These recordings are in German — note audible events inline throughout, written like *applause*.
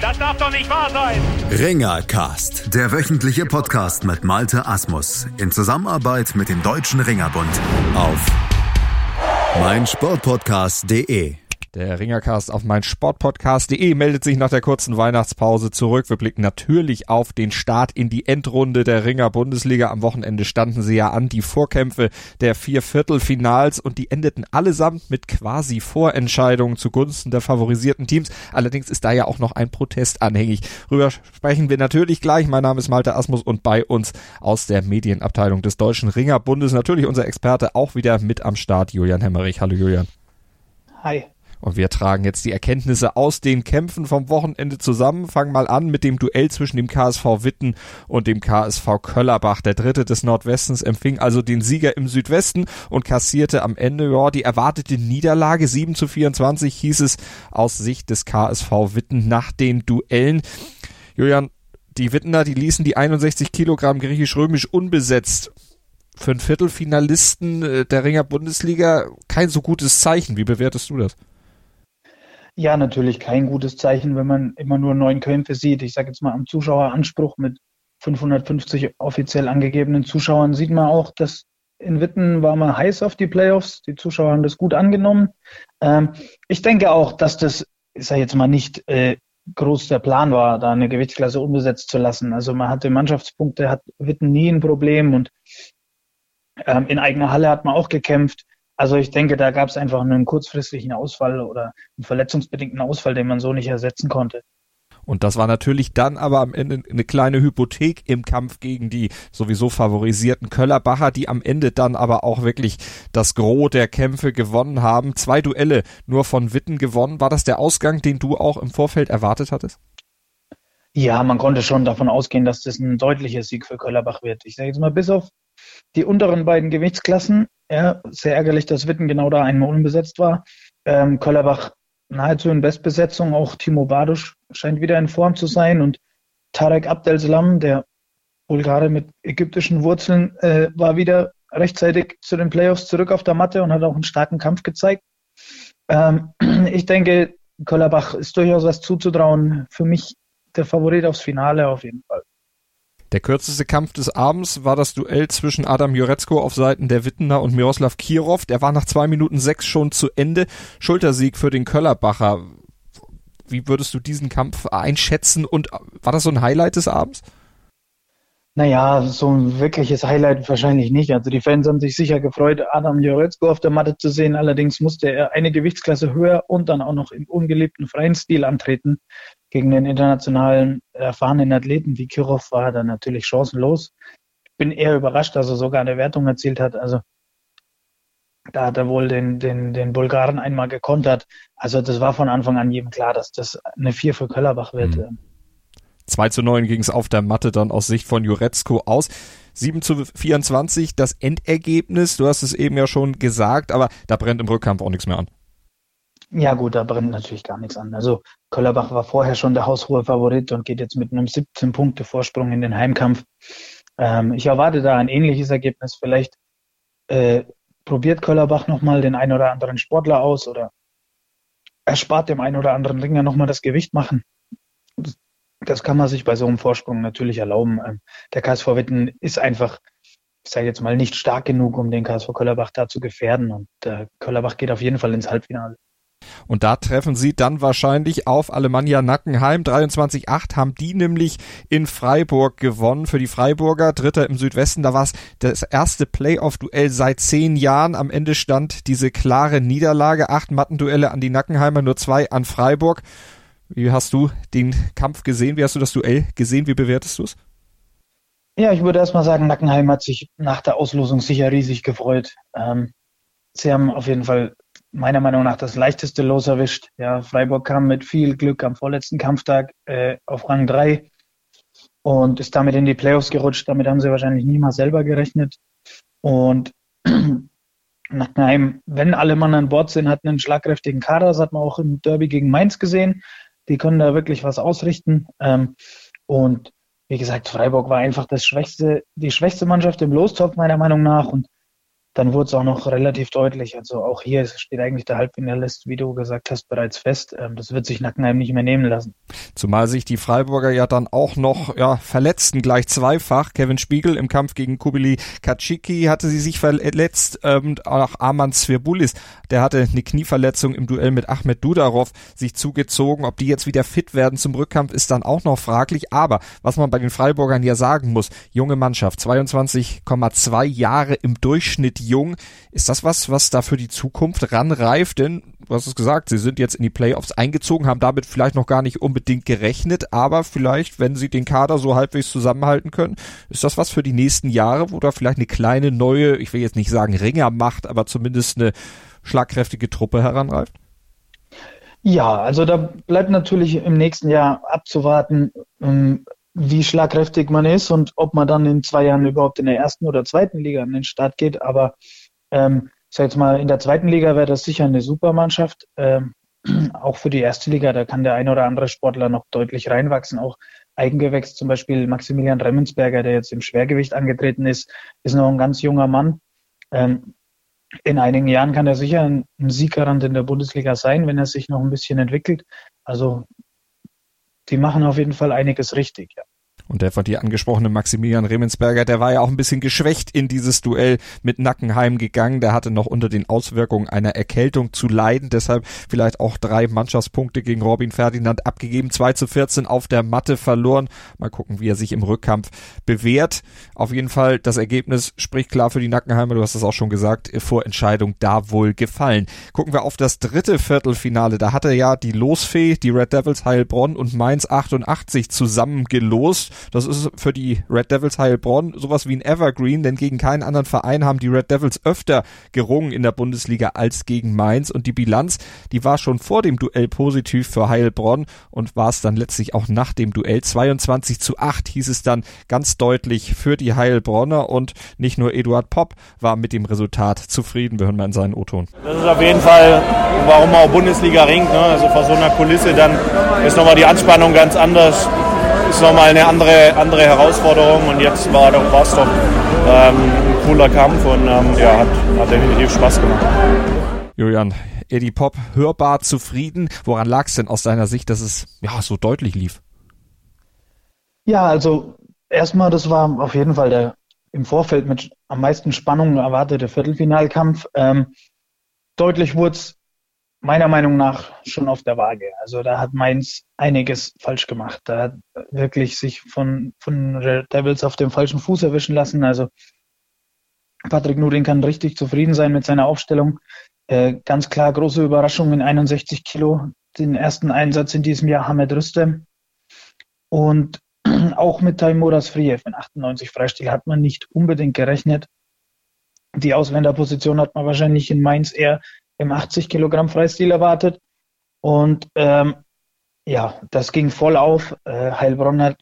Das darf doch nicht wahr sein. Ringercast, der wöchentliche Podcast mit Malte Asmus in Zusammenarbeit mit dem Deutschen Ringerbund auf meinsportpodcast.de. Der Ringercast auf mein Sportpodcast.de meldet sich nach der kurzen Weihnachtspause zurück. Wir blicken natürlich auf den Start in die Endrunde der Ringer Bundesliga. Am Wochenende standen sie ja an, die Vorkämpfe der vier Viertelfinals und die endeten allesamt mit quasi Vorentscheidungen zugunsten der favorisierten Teams. Allerdings ist da ja auch noch ein Protest anhängig. Rüber sprechen wir natürlich gleich. Mein Name ist Malte Asmus und bei uns aus der Medienabteilung des Deutschen Ringerbundes natürlich unser Experte auch wieder mit am Start, Julian Hemmerich. Hallo Julian. Hi. Und wir tragen jetzt die Erkenntnisse aus den Kämpfen vom Wochenende zusammen. Fangen mal an mit dem Duell zwischen dem KSV Witten und dem KSV Köllerbach. Der dritte des Nordwestens empfing also den Sieger im Südwesten und kassierte am Ende ja, die erwartete Niederlage. 7 zu 24 hieß es aus Sicht des KSV Witten nach den Duellen. Julian, die Wittener, die ließen die 61 Kilogramm griechisch-römisch unbesetzt für einen Viertelfinalisten äh, der Ringer Bundesliga kein so gutes Zeichen. Wie bewertest du das? Ja, natürlich kein gutes Zeichen, wenn man immer nur neun Kämpfe sieht. Ich sage jetzt mal am Zuschaueranspruch mit 550 offiziell angegebenen Zuschauern sieht man auch, dass in Witten war man heiß auf die Playoffs. Die Zuschauer haben das gut angenommen. Ähm, ich denke auch, dass das, ich sage jetzt mal nicht äh, groß der Plan war, da eine Gewichtsklasse unbesetzt zu lassen. Also man hatte Mannschaftspunkte, hat Witten nie ein Problem und ähm, in eigener Halle hat man auch gekämpft. Also ich denke, da gab es einfach einen kurzfristigen Ausfall oder einen verletzungsbedingten Ausfall, den man so nicht ersetzen konnte. Und das war natürlich dann aber am Ende eine kleine Hypothek im Kampf gegen die sowieso favorisierten Köllerbacher, die am Ende dann aber auch wirklich das Gros der Kämpfe gewonnen haben. Zwei Duelle nur von Witten gewonnen. War das der Ausgang, den du auch im Vorfeld erwartet hattest? Ja, man konnte schon davon ausgehen, dass das ein deutlicher Sieg für Köllerbach wird. Ich sage jetzt mal, bis auf die unteren beiden Gewichtsklassen, ja, sehr ärgerlich, dass Witten genau da einmal unbesetzt war. Ähm, Köllerbach nahezu in Bestbesetzung, auch Timo Badusch scheint wieder in Form zu sein und Tarek Abdel-Salam, der Bulgare mit ägyptischen Wurzeln, äh, war wieder rechtzeitig zu den Playoffs zurück auf der Matte und hat auch einen starken Kampf gezeigt. Ähm, *clears throat* ich denke, Köllerbach ist durchaus was zuzutrauen. Für mich der Favorit aufs Finale auf jeden Fall. Der kürzeste Kampf des Abends war das Duell zwischen Adam Jurecko auf Seiten der Wittener und Miroslav Kirov. Der war nach zwei Minuten sechs schon zu Ende. Schultersieg für den Köllerbacher. Wie würdest du diesen Kampf einschätzen und war das so ein Highlight des Abends? Naja, so ein wirkliches Highlight wahrscheinlich nicht. Also die Fans haben sich sicher gefreut, Adam Joretzko auf der Matte zu sehen. Allerdings musste er eine Gewichtsklasse höher und dann auch noch im ungeliebten freien Stil antreten. Gegen den internationalen erfahrenen Athleten wie Kirov war er dann natürlich chancenlos. Ich bin eher überrascht, dass er sogar eine Wertung erzielt hat. Also da hat er wohl den, den, den Bulgaren einmal gekontert. Also das war von Anfang an jedem klar, dass das eine Vier für Köllerbach wird. Mhm. 2 zu 9 ging es auf der Matte dann aus Sicht von Jurecko aus. 7 zu 24 das Endergebnis. Du hast es eben ja schon gesagt, aber da brennt im Rückkampf auch nichts mehr an. Ja gut, da brennt natürlich gar nichts an. Also Köllerbach war vorher schon der haushohe Favorit und geht jetzt mit einem 17 Punkte Vorsprung in den Heimkampf. Ähm, ich erwarte da ein ähnliches Ergebnis. Vielleicht äh, probiert Köllerbach nochmal den ein oder anderen Sportler aus oder erspart dem einen oder anderen Ringer nochmal das Gewicht machen. Das kann man sich bei so einem Vorsprung natürlich erlauben. Ähm, der KSV Witten ist einfach, ich sage jetzt mal, nicht stark genug, um den KSV Köllerbach da zu gefährden. Und äh, Köllerbach geht auf jeden Fall ins Halbfinale. Und da treffen sie dann wahrscheinlich auf Alemannia Nackenheim. 23-8 haben die nämlich in Freiburg gewonnen. Für die Freiburger, Dritter im Südwesten, da war es das erste Playoff-Duell seit zehn Jahren. Am Ende stand diese klare Niederlage. Acht Mattenduelle an die Nackenheimer, nur zwei an Freiburg. Wie hast du den Kampf gesehen? Wie hast du das Duell gesehen? Wie bewertest du es? Ja, ich würde erstmal sagen, Nackenheim hat sich nach der Auslosung sicher riesig gefreut. Ähm, sie haben auf jeden Fall meiner Meinung nach das leichteste Los erwischt. Ja, Freiburg kam mit viel Glück am vorletzten Kampftag äh, auf Rang 3 und ist damit in die Playoffs gerutscht. Damit haben sie wahrscheinlich niemals selber gerechnet. Und *clears throat* Nackenheim, wenn alle Mann an Bord sind, hat einen schlagkräftigen Kader. Das hat man auch im Derby gegen Mainz gesehen. Die können da wirklich was ausrichten. Ähm, und wie gesagt, Freiburg war einfach das schwächste, die schwächste Mannschaft im Lostopf meiner Meinung nach. Und dann wurde es auch noch relativ deutlich. Also auch hier steht eigentlich der Halbfinalist, wie du gesagt hast, bereits fest. Ähm, das wird sich Nackenheim nicht mehr nehmen lassen. Zumal sich die Freiburger ja dann auch noch ja, verletzten, gleich zweifach. Kevin Spiegel im Kampf gegen Kubili Kaciki hatte sie sich verletzt. Ähm, auch Arman Svirbulis, der hatte eine Knieverletzung im Duell mit Ahmed Dudarov sich zugezogen. Ob die jetzt wieder fit werden zum Rückkampf, ist dann auch noch fraglich. Aber was man bei den Freiburgern ja sagen muss, junge Mannschaft, 22,2 Jahre im Durchschnitt jung. Ist das was, was da für die Zukunft ranreift? Denn, hast es gesagt, sie sind jetzt in die Playoffs eingezogen, haben damit vielleicht noch gar nicht unbedingt gerechnet, aber vielleicht, wenn sie den Kader so halbwegs zusammenhalten können, ist das was für die nächsten Jahre, wo da vielleicht eine kleine neue, ich will jetzt nicht sagen Ringer macht, aber zumindest eine schlagkräftige Truppe heranreift? Ja, also da bleibt natürlich im nächsten Jahr abzuwarten, ähm, wie schlagkräftig man ist und ob man dann in zwei Jahren überhaupt in der ersten oder zweiten Liga an den Start geht. Aber ähm, ich sage jetzt mal, in der zweiten Liga wäre das sicher eine Supermannschaft. Ähm, *clears throat* auch für die erste Liga, da kann der ein oder andere Sportler noch deutlich reinwachsen. Auch Eigengewächs, zum Beispiel Maximilian Remmensberger, der jetzt im Schwergewicht angetreten ist, ist noch ein ganz junger Mann. Ähm, in einigen Jahren kann er sicher ein, ein Sieggarant in der Bundesliga sein, wenn er sich noch ein bisschen entwickelt. Also die machen auf jeden Fall einiges richtig, ja. Und der von dir angesprochene Maximilian Remensberger, der war ja auch ein bisschen geschwächt in dieses Duell mit Nackenheim gegangen. Der hatte noch unter den Auswirkungen einer Erkältung zu leiden. Deshalb vielleicht auch drei Mannschaftspunkte gegen Robin Ferdinand abgegeben. 2 zu 14 auf der Matte verloren. Mal gucken, wie er sich im Rückkampf bewährt. Auf jeden Fall, das Ergebnis spricht klar für die Nackenheimer. Du hast es auch schon gesagt. Vorentscheidung da wohl gefallen. Gucken wir auf das dritte Viertelfinale. Da hatte ja die Losfee, die Red Devils Heilbronn und Mainz 88 zusammen gelost. Das ist für die Red Devils Heilbronn sowas wie ein Evergreen, denn gegen keinen anderen Verein haben die Red Devils öfter gerungen in der Bundesliga als gegen Mainz und die Bilanz, die war schon vor dem Duell positiv für Heilbronn und war es dann letztlich auch nach dem Duell 22 zu 8 hieß es dann ganz deutlich für die Heilbronner und nicht nur Eduard Popp war mit dem Resultat zufrieden. Wir hören mal in seinen O-Ton. Das ist auf jeden Fall, warum auch Bundesliga ringt. Ne? Also vor so einer Kulisse dann ist nochmal die Anspannung ganz anders ist nochmal eine andere, andere Herausforderung und jetzt war es doch ähm, ein cooler Kampf und ähm, ja, hat, hat definitiv Spaß gemacht. Julian, Eddie Pop hörbar zufrieden. Woran lag es denn aus deiner Sicht, dass es ja so deutlich lief? Ja, also erstmal, das war auf jeden Fall der im Vorfeld mit am meisten Spannung erwartete Viertelfinalkampf. Ähm, deutlich wurde es meiner Meinung nach schon auf der Waage. Also da hat Mainz einiges falsch gemacht. Da hat wirklich sich von, von Devils auf dem falschen Fuß erwischen lassen. Also Patrick Nudin kann richtig zufrieden sein mit seiner Aufstellung. Äh, ganz klar große Überraschung in 61 Kilo. Den ersten Einsatz in diesem Jahr Hamed Rüstem. Und *clears throat* auch mit Taimoras Friev in 98 Freistil hat man nicht unbedingt gerechnet. Die Ausländerposition hat man wahrscheinlich in Mainz eher im 80 Kilogramm Freistil erwartet. Und ähm, ja, das ging voll auf. Äh, Heilbronn hat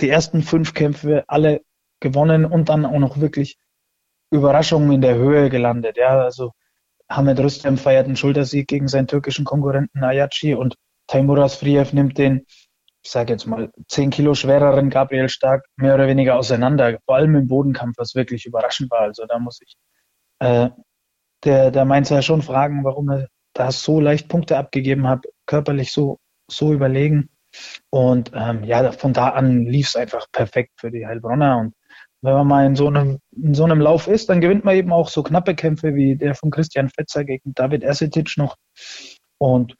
die ersten fünf Kämpfe alle gewonnen und dann auch noch wirklich Überraschungen in der Höhe gelandet. Ja, also Hamed Rüstem feiert einen Schultersieg gegen seinen türkischen Konkurrenten Ayachi und Taimuras Friev nimmt den, ich sage jetzt mal, zehn Kilo schwereren Gabriel Stark mehr oder weniger auseinander. Vor allem im Bodenkampf, was wirklich überraschend war. Also da muss ich äh, der, der Mainzer schon fragen, warum er da so leicht Punkte abgegeben hat, körperlich so, so überlegen. Und ähm, ja, von da an lief es einfach perfekt für die Heilbronner. Und wenn man mal in so einem, in so einem Lauf ist, dann gewinnt man eben auch so knappe Kämpfe wie der von Christian Fetzer gegen David Ersetic noch. Und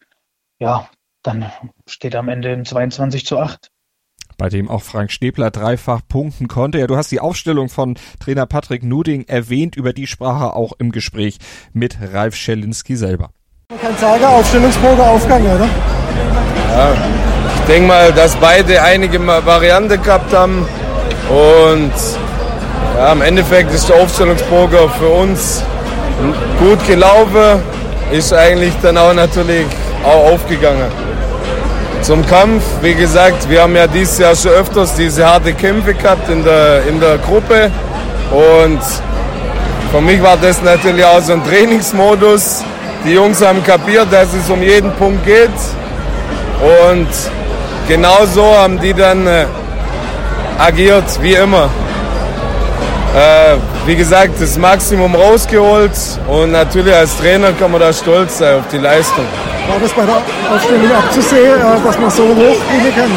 ja, dann steht am Ende ein 22 zu 8 bei dem auch Frank Stäbler dreifach punkten konnte. Ja, du hast die Aufstellung von Trainer Patrick Nuding erwähnt, über die sprach er auch im Gespräch mit Ralf Schelinski selber. Man kann sagen, Aufstellungsprobe Aufgang, oder? Ja, ich denke mal, dass beide einige Varianten gehabt haben und ja, im Endeffekt ist der Aufstellungsprobe für uns gut gelaufen, ist eigentlich dann auch natürlich auch aufgegangen. Zum Kampf. Wie gesagt, wir haben ja dieses Jahr schon öfters diese harte Kämpfe gehabt in der, in der Gruppe. Und für mich war das natürlich auch so ein Trainingsmodus. Die Jungs haben kapiert, dass es um jeden Punkt geht. Und genauso haben die dann äh, agiert, wie immer. Äh, wie gesagt, das Maximum rausgeholt und natürlich als Trainer kann man da stolz sein auf die Leistung. War das bei der Aufstellung abzusehen, äh, dass man so hoch gehen kann?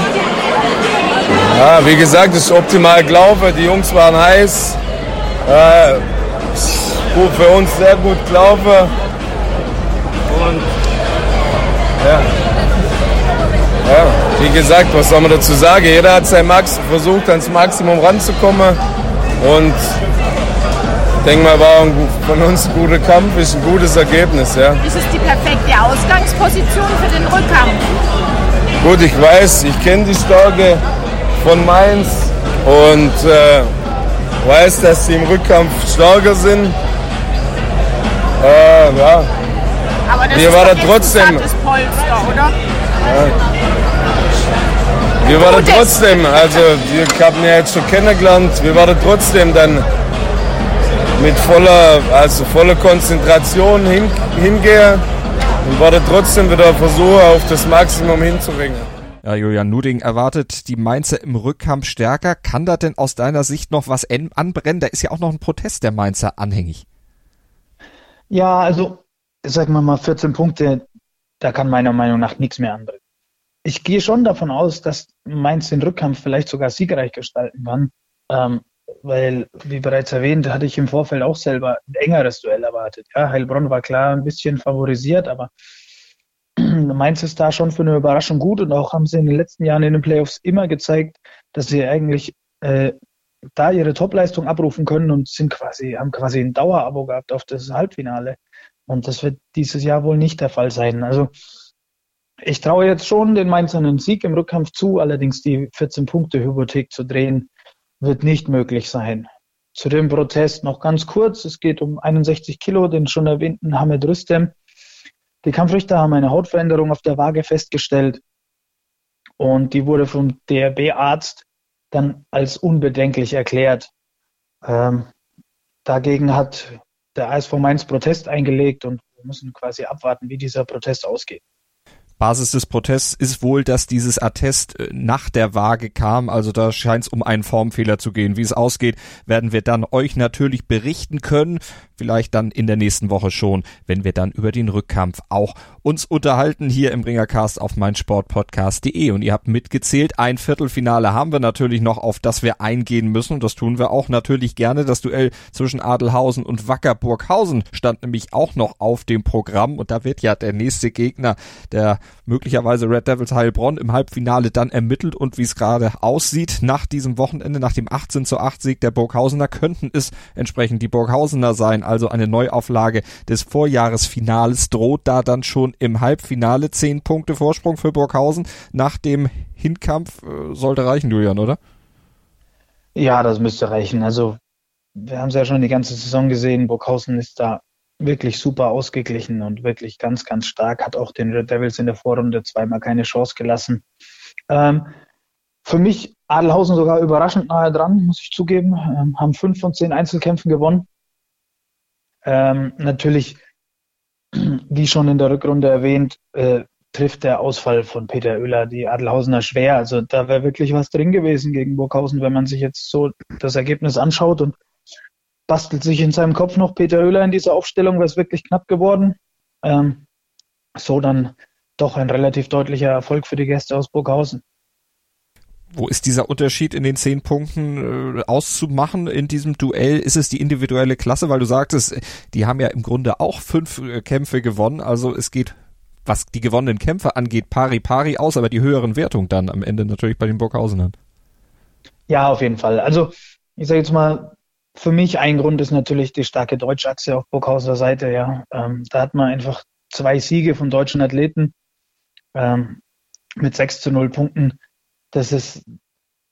Ja, wie gesagt, es ist optimal gelaufen. Die Jungs waren heiß. Äh, gut für uns sehr gut gelaufen. Und ja. ja, wie gesagt, was soll man dazu sagen? Jeder hat sein Max versucht, ans Maximum ranzukommen. Und ich denke mal, war von uns ein guter Kampf, ist ein gutes Ergebnis. Ja. Ist es die perfekte Ausgangsposition für den Rückkampf? Gut, ich weiß, ich kenne die Stärke von Mainz und äh, weiß, dass sie im Rückkampf stärker sind. Äh, ja. Aber das Mir ist war da trotzdem- Polster, oder? Wir waren trotzdem, also wir haben ja jetzt schon kennengelernt, wir waren trotzdem dann mit voller, also voller Konzentration hin, hingehen und war trotzdem wieder Versuch auf das Maximum hinzuringen. Ja, Julian Nuding erwartet die Mainzer im Rückkampf stärker. Kann da denn aus deiner Sicht noch was en- anbrennen? Da ist ja auch noch ein Protest der Mainzer anhängig. Ja, also, sagen wir mal 14 Punkte, da kann meiner Meinung nach nichts mehr anbrennen. Ich gehe schon davon aus, dass Mainz den Rückkampf vielleicht sogar siegreich gestalten kann, ähm, weil, wie bereits erwähnt, hatte ich im Vorfeld auch selber ein engeres Duell erwartet. Ja, Heilbronn war klar ein bisschen favorisiert, aber *clears throat* Mainz ist da schon für eine Überraschung gut und auch haben sie in den letzten Jahren in den Playoffs immer gezeigt, dass sie eigentlich äh, da ihre Topleistung abrufen können und sind quasi, haben quasi ein Dauerabo gehabt auf das Halbfinale. Und das wird dieses Jahr wohl nicht der Fall sein. Also ich traue jetzt schon den Mainzern einen Sieg im Rückkampf zu, allerdings die 14-Punkte-Hypothek zu drehen, wird nicht möglich sein. Zu dem Protest noch ganz kurz. Es geht um 61 Kilo, den schon erwähnten Hamed Rüstem. Die Kampfrichter haben eine Hautveränderung auf der Waage festgestellt und die wurde vom DRB-Arzt dann als unbedenklich erklärt. Ähm, dagegen hat der ASV Mainz Protest eingelegt und wir müssen quasi abwarten, wie dieser Protest ausgeht. Basis des Protests ist wohl, dass dieses Attest äh, nach der Waage kam. Also da scheint es um einen Formfehler zu gehen. Wie es ausgeht, werden wir dann euch natürlich berichten können. Vielleicht dann in der nächsten Woche schon, wenn wir dann über den Rückkampf auch uns unterhalten hier im Ringercast auf meinsportpodcast.de. Und ihr habt mitgezählt, ein Viertelfinale haben wir natürlich noch, auf das wir eingehen müssen. Und das tun wir auch natürlich gerne. Das Duell zwischen Adelhausen und Wacker Burghausen stand nämlich auch noch auf dem Programm. Und da wird ja der nächste Gegner, der möglicherweise Red Devils Heilbronn im Halbfinale dann ermittelt und wie es gerade aussieht nach diesem Wochenende, nach dem 18 zu 8 Sieg der Burghausener, könnten es entsprechend die Burghausener sein. Also eine Neuauflage des Vorjahresfinales droht da dann schon im Halbfinale. Zehn Punkte Vorsprung für Burghausen nach dem Hinkampf äh, sollte reichen, Julian, oder? Ja, das müsste reichen. Also wir haben es ja schon die ganze Saison gesehen. Burghausen ist da wirklich super ausgeglichen und wirklich ganz, ganz stark. Hat auch den Red Devils in der Vorrunde zweimal keine Chance gelassen. Ähm, für mich Adelhausen sogar überraschend nahe dran, muss ich zugeben. Ähm, haben fünf von zehn Einzelkämpfen gewonnen. Ähm, natürlich, *clears throat* wie schon in der Rückrunde erwähnt, äh, trifft der Ausfall von Peter Oehler die Adelhausener schwer. Also da wäre wirklich was drin gewesen gegen Burghausen, wenn man sich jetzt so das Ergebnis anschaut und bastelt sich in seinem Kopf noch Peter Oehler in dieser Aufstellung, wäre es wirklich knapp geworden. Ähm, so dann doch ein relativ deutlicher Erfolg für die Gäste aus Burghausen. Wo ist dieser Unterschied in den zehn Punkten äh, auszumachen in diesem Duell? Ist es die individuelle Klasse? Weil du sagtest, die haben ja im Grunde auch fünf äh, Kämpfe gewonnen. Also es geht, was die gewonnenen Kämpfe angeht, pari pari aus, aber die höheren Wertungen dann am Ende natürlich bei den Burghausenern. Ja, auf jeden Fall. Also ich sage jetzt mal, für mich ein Grund ist natürlich die starke Deutschachse auf Burghauser Seite. Ja, ähm, da hat man einfach zwei Siege von deutschen Athleten ähm, mit 6 zu 0 Punkten. Das ist,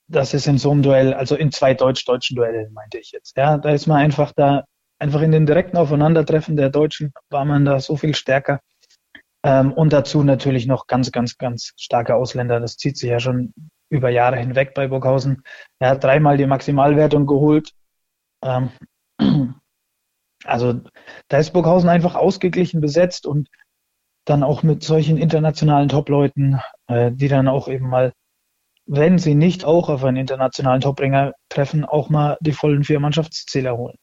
das ist in so einem Duell, also in zwei deutsch-deutschen Duellen, meinte ich jetzt. Ja, da ist man einfach da, einfach in den direkten Aufeinandertreffen der Deutschen war man da so viel stärker. Ähm, und dazu natürlich noch ganz, ganz, ganz starke Ausländer. Das zieht sich ja schon über Jahre hinweg bei Burghausen. Er hat dreimal die Maximalwertung geholt. Ähm, *clears throat* also da ist Burghausen einfach ausgeglichen besetzt und dann auch mit solchen internationalen Top-Leuten, äh, die dann auch eben mal, wenn sie nicht auch auf einen internationalen Top-Ringer treffen, auch mal die vollen vier Mannschaftszähler holen.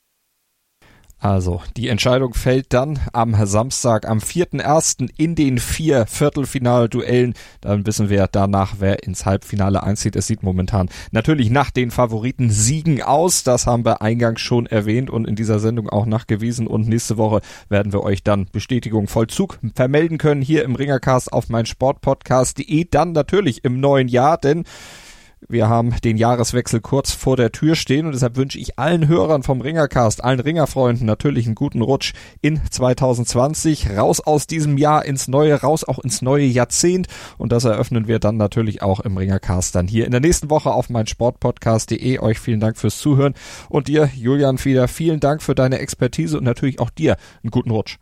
Also, die Entscheidung fällt dann am Samstag, am 4.1. in den vier Viertelfinalduellen. Dann wissen wir danach, wer ins Halbfinale einzieht. Es sieht momentan natürlich nach den Favoriten Siegen aus. Das haben wir eingangs schon erwähnt und in dieser Sendung auch nachgewiesen. Und nächste Woche werden wir euch dann Bestätigung Vollzug vermelden können hier im Ringercast auf mein Sportpodcast.de. Dann natürlich im neuen Jahr, denn wir haben den Jahreswechsel kurz vor der Tür stehen und deshalb wünsche ich allen Hörern vom Ringercast, allen Ringerfreunden natürlich einen guten Rutsch in 2020. Raus aus diesem Jahr ins neue, raus auch ins neue Jahrzehnt und das eröffnen wir dann natürlich auch im Ringercast dann hier in der nächsten Woche auf mein Sportpodcast.de. Euch vielen Dank fürs Zuhören und dir, Julian Fieder, vielen Dank für deine Expertise und natürlich auch dir einen guten Rutsch.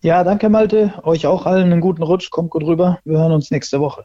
Ja, danke Malte. Euch auch allen einen guten Rutsch. Kommt gut rüber. Wir hören uns nächste Woche.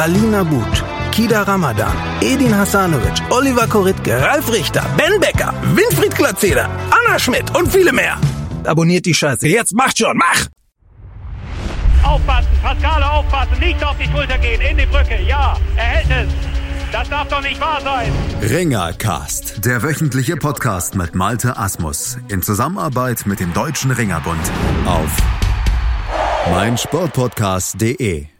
Alina But, Kida Ramadan, Edin Hasanovic, Oliver Koritke, Ralf Richter, Ben Becker, Winfried Glatzeder, Anna Schmidt und viele mehr. Abonniert die Scheiße. Jetzt macht schon, mach! Aufpassen, Pascale aufpassen, nicht auf die Schulter gehen, in die Brücke, ja, er hält es. Das darf doch nicht wahr sein. Ringercast, der wöchentliche Podcast mit Malte Asmus in Zusammenarbeit mit dem Deutschen Ringerbund auf meinsportpodcast.de.